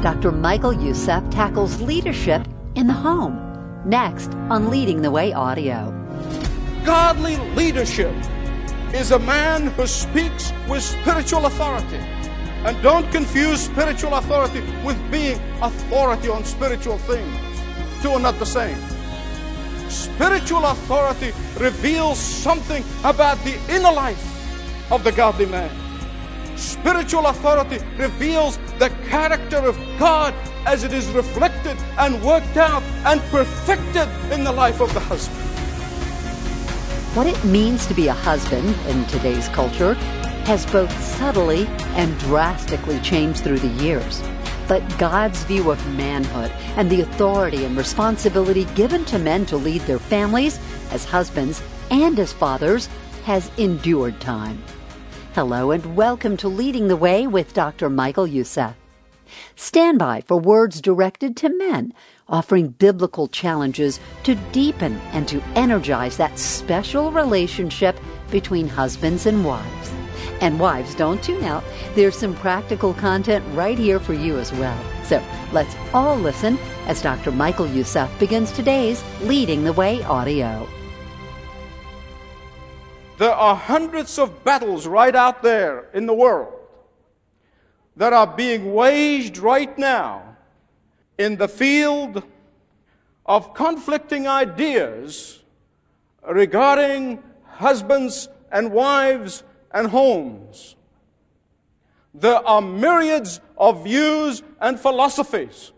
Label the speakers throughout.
Speaker 1: Dr. Michael Youssef tackles leadership in the home. Next on Leading the Way Audio.
Speaker 2: Godly leadership is a man who speaks with spiritual authority. And don't confuse spiritual authority with being authority on spiritual things. Two are not the same. Spiritual authority reveals something about the inner life of the godly man. Spiritual authority reveals the character of God as it is reflected and worked out and perfected in the life of the husband.
Speaker 1: What it means to be a husband in today's culture has both subtly and drastically changed through the years. But God's view of manhood and the authority and responsibility given to men to lead their families as husbands and as fathers has endured time. Hello and welcome to Leading the Way with Dr. Michael Youssef. Stand by for words directed to men, offering biblical challenges to deepen and to energize that special relationship between husbands and wives. And wives, don't tune out. There's some practical content right here for you as well. So let's all listen as Dr. Michael Youssef begins today's Leading the Way audio.
Speaker 2: There are hundreds of battles right out there in the world that are being waged right now in the field of conflicting ideas regarding husbands and wives and homes. There are myriads of views and philosophies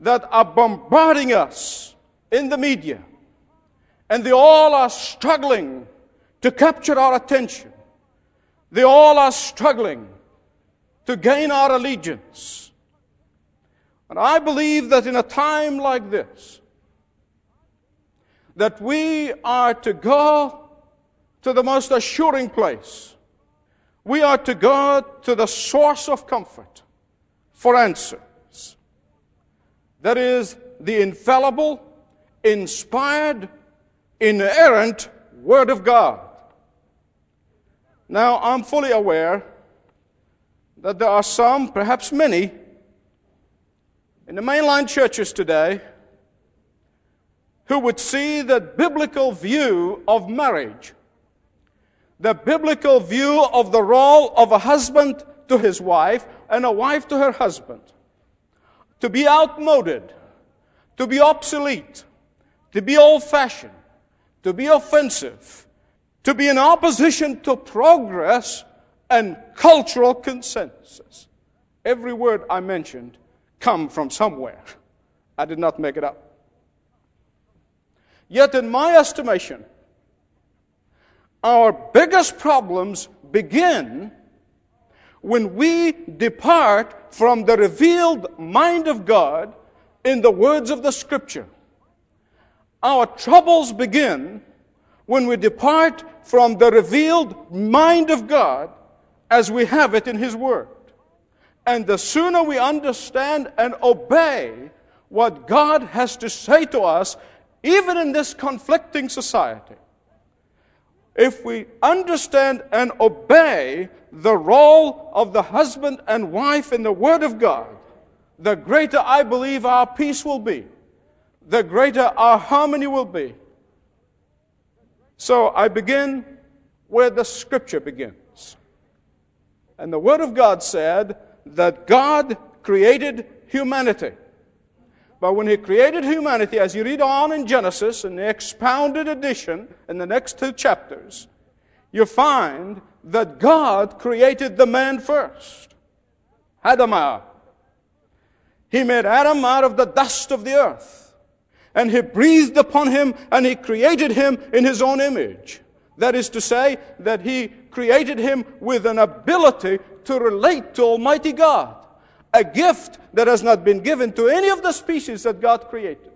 Speaker 2: that are bombarding us in the media, and they all are struggling to capture our attention. They all are struggling to gain our allegiance. And I believe that in a time like this, that we are to go to the most assuring place. We are to go to the source of comfort for answers. That is the infallible, inspired, inerrant Word of God. Now, I'm fully aware that there are some, perhaps many, in the mainline churches today who would see the biblical view of marriage, the biblical view of the role of a husband to his wife and a wife to her husband, to be outmoded, to be obsolete, to be old fashioned, to be offensive, to be in opposition to progress and cultural consensus. Every word I mentioned come from somewhere. I did not make it up. Yet in my estimation, our biggest problems begin when we depart from the revealed mind of God in the words of the scripture. Our troubles begin when we depart from the revealed mind of God as we have it in His Word. And the sooner we understand and obey what God has to say to us, even in this conflicting society, if we understand and obey the role of the husband and wife in the Word of God, the greater I believe our peace will be, the greater our harmony will be. So I begin where the Scripture begins. And the Word of God said that God created humanity. But when He created humanity, as you read on in Genesis, in the expounded edition, in the next two chapters, you find that God created the man first. Adam. He made Adam out of the dust of the earth. And He breathed upon him and He created him in His own image. That is to say, that He created him with an ability to relate to Almighty God, a gift that has not been given to any of the species that God created.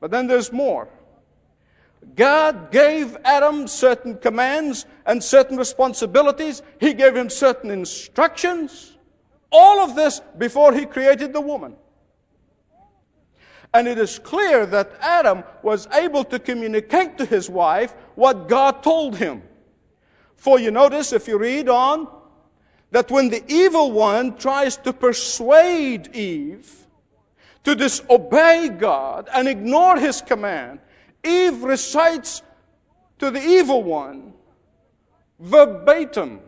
Speaker 2: But then there's more. God gave Adam certain commands and certain responsibilities. He gave him certain instructions. All of this before he created the woman. And it is clear that Adam was able to communicate to his wife what God told him. For you notice, if you read on, that when the evil one tries to persuade Eve to disobey God and ignore his command, Eve recites to the evil one verbatim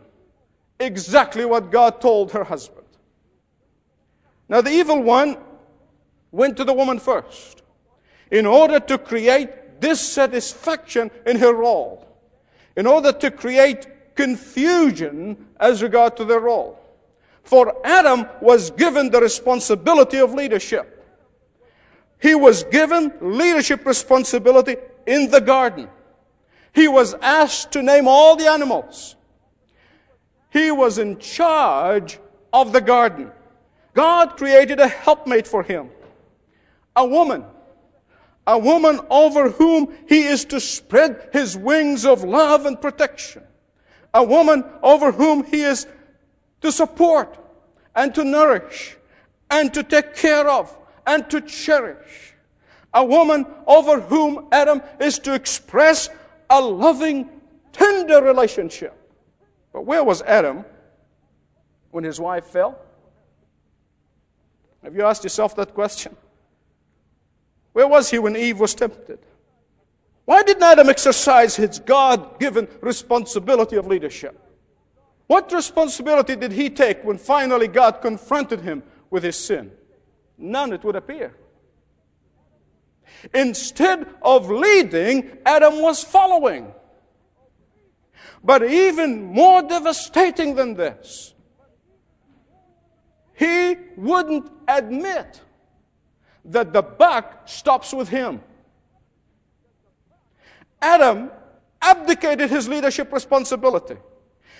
Speaker 2: exactly what God told her husband. Now, the evil one went to the woman first in order to create dissatisfaction in her role, in order to create confusion as regard to their role. For Adam was given the responsibility of leadership. He was given leadership responsibility in the garden. He was asked to name all the animals. He was in charge of the garden. God created a helpmate for him, a woman, a woman over whom he is to spread his wings of love and protection a woman over whom he is to support and to nourish and to take care of and to cherish. A woman over whom Adam is to express a loving, tender relationship. But where was Adam when his wife fell? Have you asked yourself that question? Where was he when Eve was tempted? Why didn't Adam exercise his God given responsibility of leadership? What responsibility did he take when finally God confronted him with his sin? None, it would appear. Instead of leading, Adam was following. But even more devastating than this, he wouldn't admit that the buck stops with him. Adam abdicated his leadership responsibility.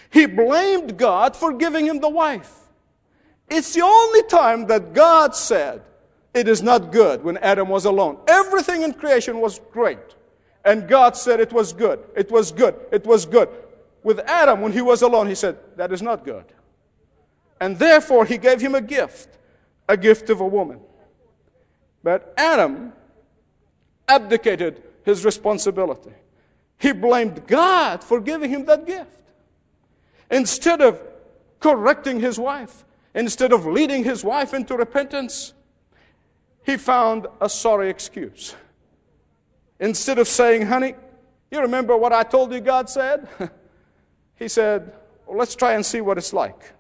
Speaker 2: He blamed God for giving him the wife. It's the only time that God said it is not good when Adam was alone. Everything in creation was great. And God said it was good. It was good. It was good. With Adam, when he was alone, he said, That is not good. And therefore, he gave him a gift, a gift of a woman. But Adam abdicated his responsibility. He blamed God for giving him that gift. Instead of correcting his wife, instead of leading his wife into repentance, he found a sorry excuse. Instead of saying, honey, you remember what I told you God said? he said, well, let's try and see what it's like.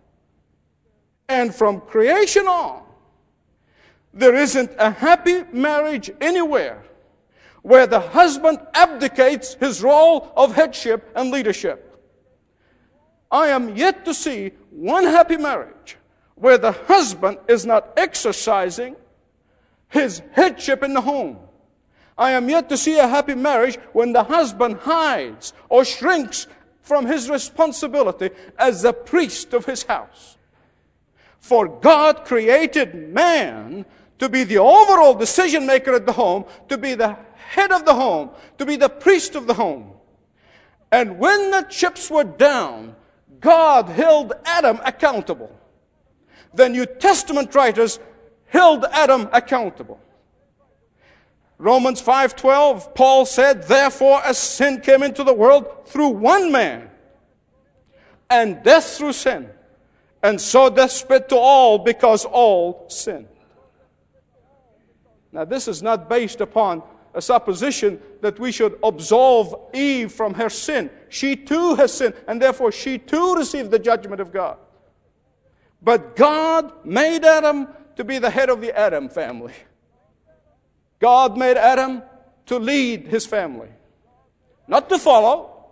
Speaker 2: And from creation on, there isn't a happy marriage anywhere where the husband abdicates his role of headship and leadership. I am yet to see one happy marriage where the husband is not exercising his headship in the home. I am yet to see a happy marriage when the husband hides or shrinks from his responsibility as the priest of his house. For God created man to be the overall decision maker at the home, to be the head of the home, to be the priest of the home. And when the chips were down, God held Adam accountable. The New Testament writers held Adam accountable. Romans 5:12 Paul said therefore as sin came into the world through one man and death through sin and so death spread to all because all sinned. Now this is not based upon a supposition that we should absolve Eve from her sin. She too has sinned, and therefore she too received the judgment of God. But God made Adam to be the head of the Adam family. God made Adam to lead his family, not to follow.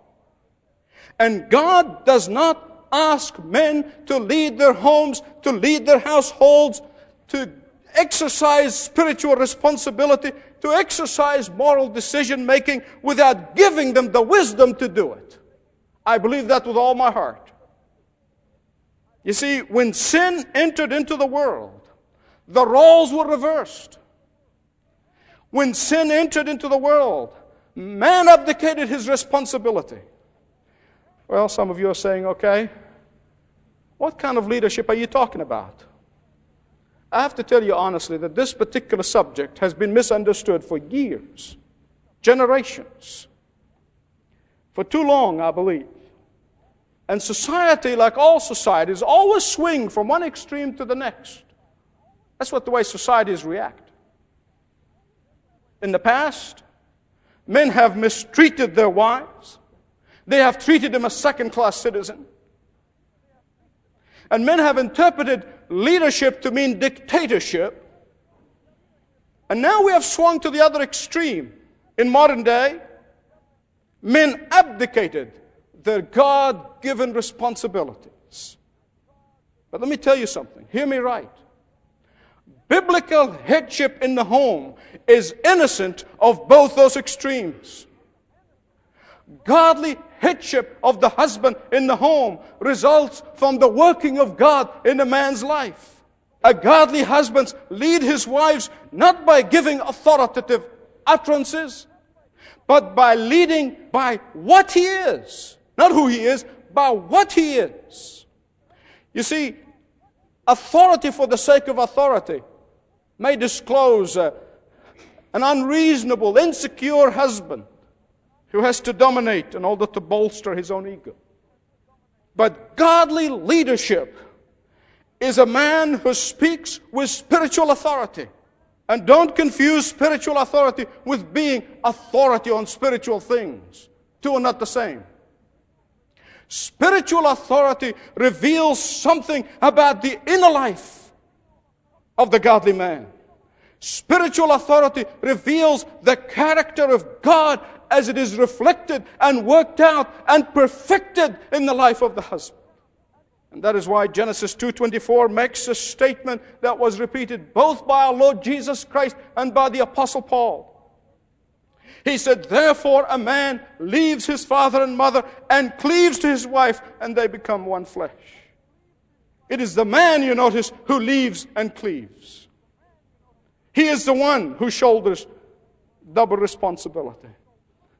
Speaker 2: And God does not ask men to lead their homes, to lead their households, to exercise spiritual responsibility, to exercise moral decision making without giving them the wisdom to do it. I believe that with all my heart. You see, when sin entered into the world, the roles were reversed. When sin entered into the world, man abdicated his responsibility. Well, some of you are saying, okay, what kind of leadership are you talking about? I have to tell you honestly that this particular subject has been misunderstood for years, generations. For too long, I believe. And society, like all societies, always swing from one extreme to the next. That's what the way societies react. In the past, men have mistreated their wives. They have treated them as second class citizens. And men have interpreted leadership to mean dictatorship. And now we have swung to the other extreme. In modern day, men abdicated their God given responsibilities. But let me tell you something. Hear me right. Biblical headship in the home is innocent of both those extremes. Godly headship of the husband in the home results from the working of God in a man's life. A godly husband lead his wives not by giving authoritative utterances, but by leading by what he is. Not who he is, but what he is. You see, authority for the sake of authority may disclose uh, an unreasonable, insecure husband who has to dominate in order to bolster his own ego. But godly leadership is a man who speaks with spiritual authority. And don't confuse spiritual authority with being authority on spiritual things. Two are not the same. Spiritual authority reveals something about the inner life of the godly man. Spiritual authority reveals the character of God as it is reflected and worked out and perfected in the life of the husband. And that is why Genesis 2:24 makes a statement that was repeated both by our Lord Jesus Christ and by the apostle Paul. He said, Therefore, a man leaves his father and mother and cleaves to his wife, and they become one flesh. It is the man, you notice, who leaves and cleaves. He is the one who shoulders double responsibility.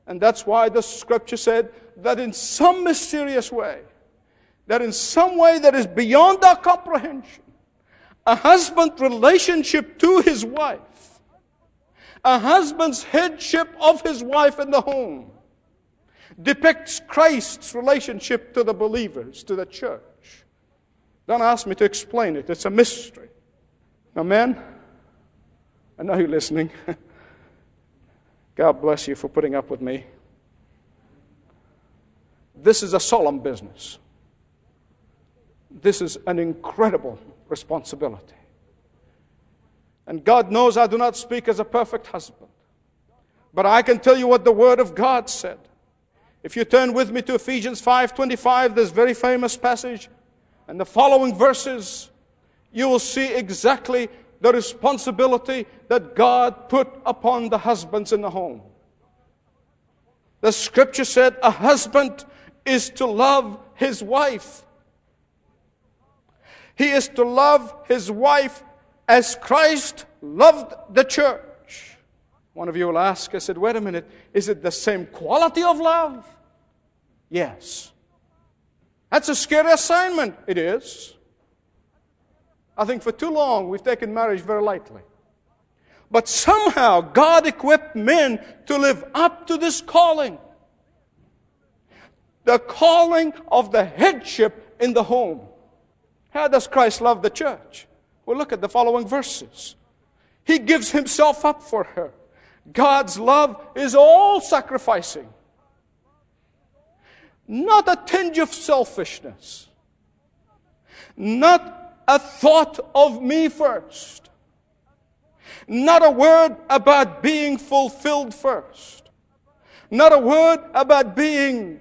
Speaker 2: And that's why the scripture said that in some mysterious way, that in some way that is beyond our comprehension, a husband relationship to his wife a husband's headship of his wife in the home depicts Christ's relationship to the believers, to the church. Don't ask me to explain it, it's a mystery. Amen? I know you're listening. God bless you for putting up with me. This is a solemn business. This is an incredible responsibility. And God knows I do not speak as a perfect husband. But I can tell you what the Word of God said. If you turn with me to Ephesians 5:25, this very famous passage, and the following verses, you will see exactly the responsibility that God put upon the husbands in the home. The scripture said a husband is to love his wife. He is to love his wife as Christ loved the church. One of you will ask, I said, wait a minute, is it the same quality of love? Yes. That's a scary assignment. It is. I think for too long we've taken marriage very lightly. But somehow God equipped men to live up to this calling. The calling of the headship in the home. How does Christ love the church? Well, look at the following verses. He gives himself up for her. God's love is all sacrificing, not a tinge of selfishness, not a thought of me first, not a word about being fulfilled first, not a word about being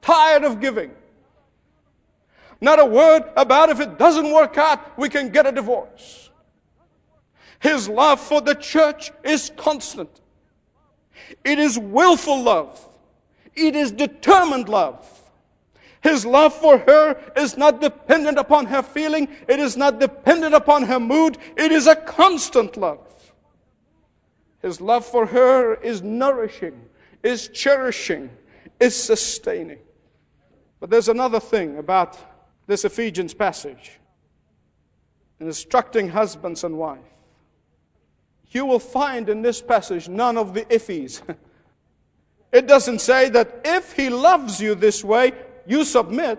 Speaker 2: tired of giving not a word about if it doesn't work out, we can get a divorce. His love for the church is constant. It is willful love. It is determined love. His love for her is not dependent upon her feeling. It is not dependent upon her mood. It is a constant love. His love for her is nourishing, is cherishing, is sustaining. But there's another thing about this Ephesians passage, instructing husbands and wives. you will find in this passage none of the iffies. It doesn't say that if he loves you this way, you submit.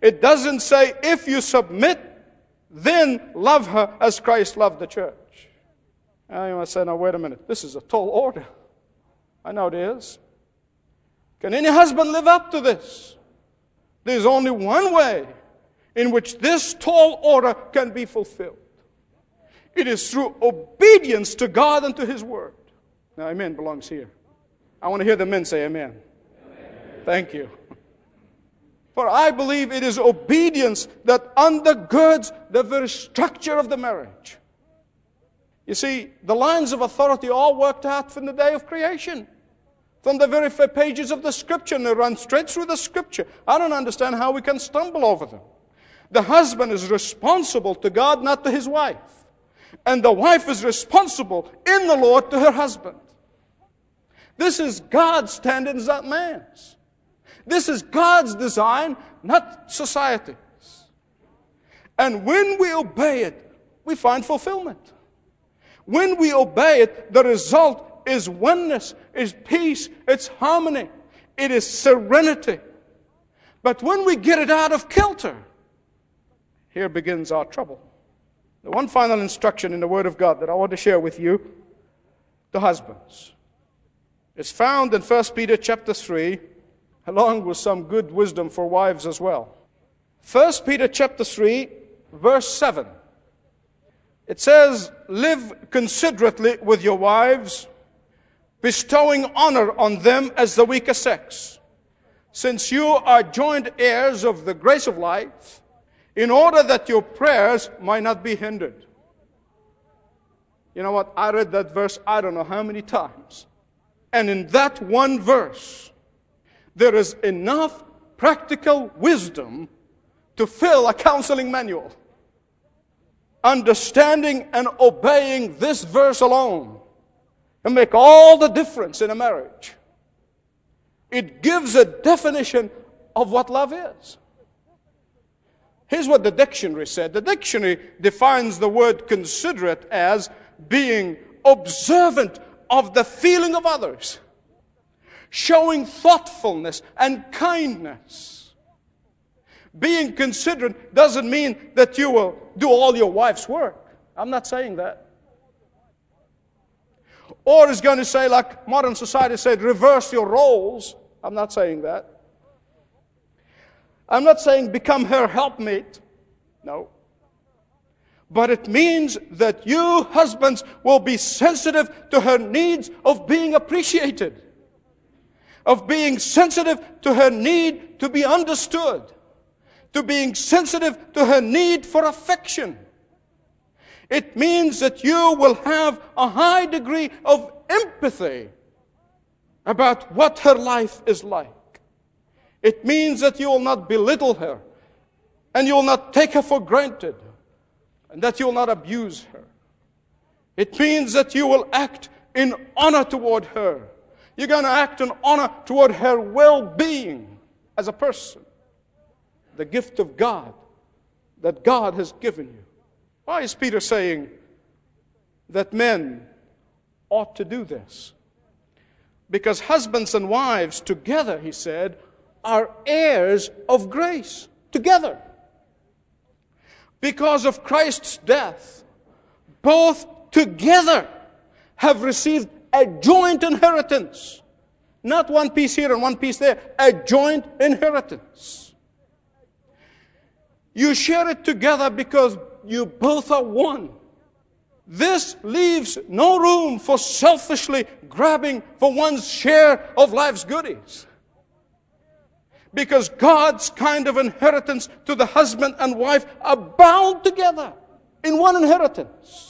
Speaker 2: It doesn't say, if you submit, then love her as Christ loved the church. Now you might say, now wait a minute, this is a tall order. I know it is. Can any husband live up to this? There's only one way in which this tall order can be fulfilled. It is through obedience to God and to His Word. Now, amen belongs here. I want to hear the men say amen. amen. Thank you. For I believe it is obedience that undergirds the very structure of the marriage. You see, the lines of authority all worked out from the day of creation. From the very pages of the scripture, and they run straight through the scripture. I don't understand how we can stumble over them. The husband is responsible to God, not to his wife. And the wife is responsible in the Lord to her husband. This is God's standards, not man's. This is God's design, not society's. And when we obey it, we find fulfillment. When we obey it, the result is oneness, is peace, it's harmony, it is serenity. But when we get it out of kilter, here begins our trouble. The one final instruction in the Word of God that I want to share with you, the husbands, is found in 1 Peter chapter 3, along with some good wisdom for wives as well. 1 Peter chapter 3, verse 7. It says, Live considerately with your wives, bestowing honor on them as the weaker sex, since you are joint heirs of the grace of life, in order that your prayers might not be hindered. You know what? I read that verse I don't know how many times. And in that one verse, there is enough practical wisdom to fill a counseling manual understanding and obeying this verse alone can make all the difference in a marriage. It gives a definition of what love is. Here's what the dictionary said the dictionary defines the word considerate as being observant of the feeling of others, showing thoughtfulness and kindness being considerate doesn't mean that you will do all your wife's work. I'm not saying that. Or is going to say, like modern society said, reverse your roles. I'm not saying that. I'm not saying become her helpmate. No. But it means that you, husbands, will be sensitive to her needs of being appreciated, of being sensitive to her need to be understood to being sensitive to her need for affection. It means that you will have a high degree of empathy about what her life is like. It means that you will not belittle her and you will not take her for granted and that you will not abuse her. It means that you will act in honor toward her. You're going to act in honor toward her well being as a person the gift of God that God has given you. Why is Peter saying that men ought to do this? Because husbands and wives together, he said, are heirs of grace together. Because of Christ's death, both together have received a joint inheritance. Not one piece here and one piece there, a joint inheritance. You share it together because you both are one. This leaves no room for selfishly grabbing for one's share of life's goodies. Because God's kind of inheritance to the husband and wife are bound together in one inheritance,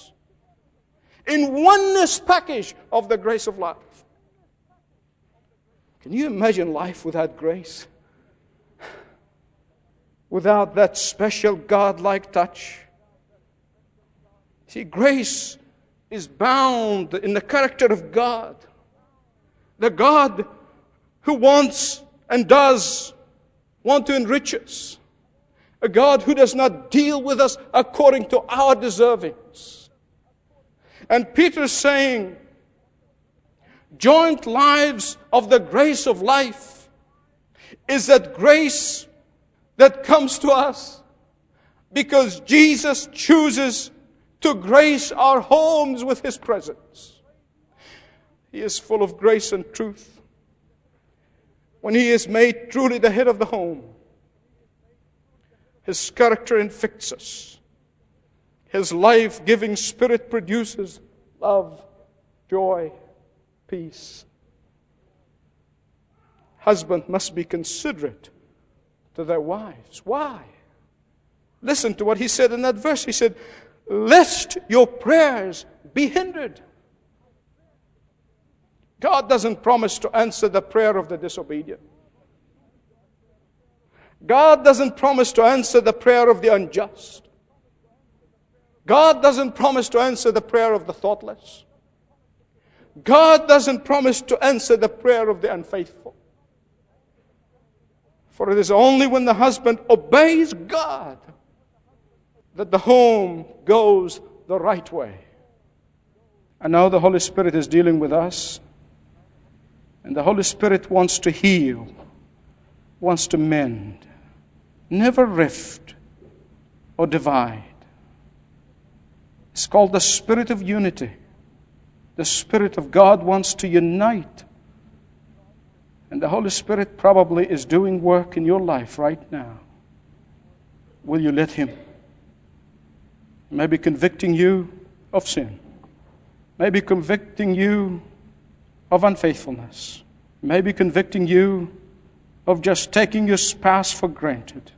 Speaker 2: in oneness package of the grace of life. Can you imagine life without grace? without that special God-like touch. See, grace is bound in the character of God. The God who wants and does want to enrich us. A God who does not deal with us according to our deservings. And Peter's saying, joint lives of the grace of life is that grace that comes to us because Jesus chooses to grace our homes with His presence. He is full of grace and truth. When He is made truly the head of the home, His character infects us. His life giving spirit produces love, joy, peace. Husband must be considerate to their wives. Why? Listen to what he said in that verse. He said, Lest your prayers be hindered. God doesn't promise to answer the prayer of the disobedient. God doesn't promise to answer the prayer of the unjust. God doesn't promise to answer the prayer of the thoughtless. God doesn't promise to answer the prayer of the unfaithful. For it is only when the husband obeys God that the home goes the right way. And now the Holy Spirit is dealing with us. And the Holy Spirit wants to heal, wants to mend, never rift or divide. It's called the Spirit of unity. The Spirit of God wants to unite. And the Holy Spirit probably is doing work in your life right now. Will you let Him? Maybe convicting you of sin, maybe convicting you of unfaithfulness, maybe convicting you of just taking your spouse for granted.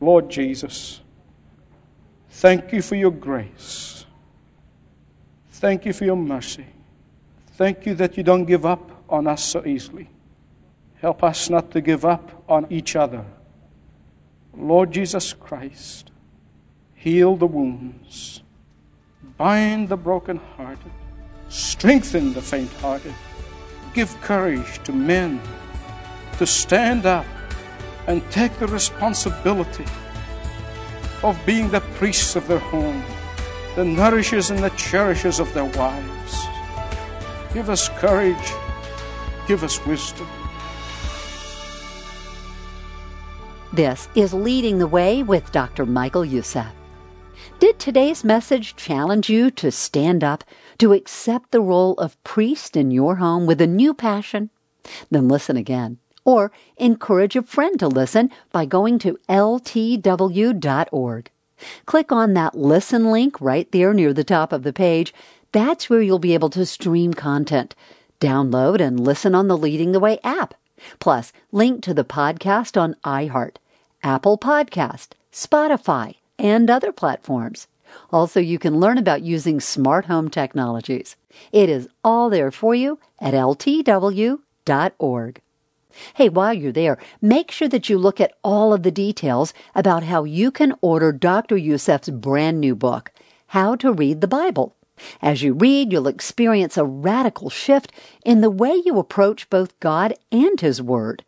Speaker 2: Lord Jesus, thank you for your grace. Thank you for your mercy. Thank you that you don't give up on us so easily. Help us not to give up on each other. Lord Jesus Christ, heal the wounds, bind the brokenhearted, strengthen the faint hearted, give courage to men to stand up and take the responsibility of being the priests of their home, the nourishers and the cherishers of their wives. Give us courage, give us wisdom.
Speaker 1: This is Leading the Way with Dr. Michael Youssef. Did today's message challenge you to stand up, to accept the role of priest in your home with a new passion? Then listen again. Or encourage a friend to listen by going to ltw.org. Click on that listen link right there near the top of the page. That's where you'll be able to stream content. Download and listen on the Leading the Way app. Plus, link to the podcast on iHeart. Apple Podcast, Spotify, and other platforms. Also, you can learn about using smart home technologies. It is all there for you at ltw.org. Hey, while you're there, make sure that you look at all of the details about how you can order Dr. Youssef's brand new book, How to Read the Bible. As you read, you'll experience a radical shift in the way you approach both God and His Word.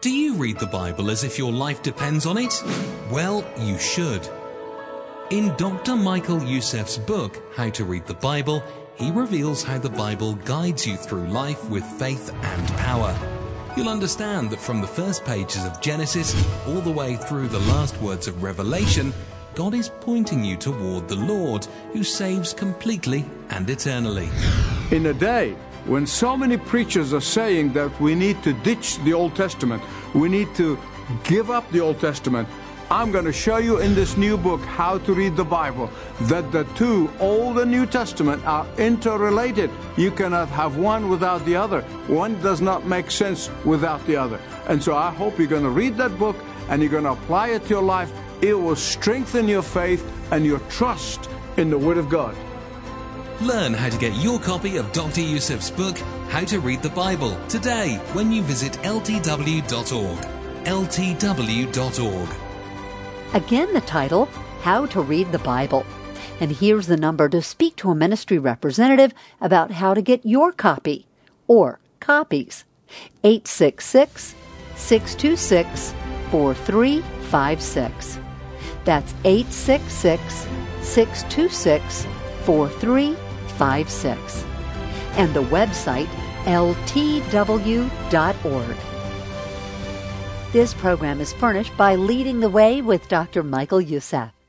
Speaker 3: Do you read the Bible as if your life depends on it? Well, you should. In Dr. Michael Youssef's book, How to Read the Bible, he reveals how the Bible guides you through life with faith and power. You'll understand that from the first pages of Genesis all the way through the last words of Revelation, God is pointing you toward the Lord who saves completely and eternally.
Speaker 2: In a day when so many preachers are saying that we need to ditch the Old Testament, we need to give up the Old Testament, I'm going to show you in this new book, How to Read the Bible, that the two, Old and New Testament, are interrelated. You cannot have one without the other. One does not make sense without the other. And so I hope you're going to read that book and you're going to apply it to your life. It will strengthen your faith and your trust in the Word of God.
Speaker 3: Learn how to get your copy of Dr. Youssef's book, How to Read the Bible, today when you visit ltw.org. ltw.org.
Speaker 1: Again, the title, How to Read the Bible. And here's the number to speak to a ministry representative about how to get your copy or copies. 866 626 4356. That's 866 626 4356. And the website ltw.org. This program is furnished by Leading the Way with Dr. Michael Youssef.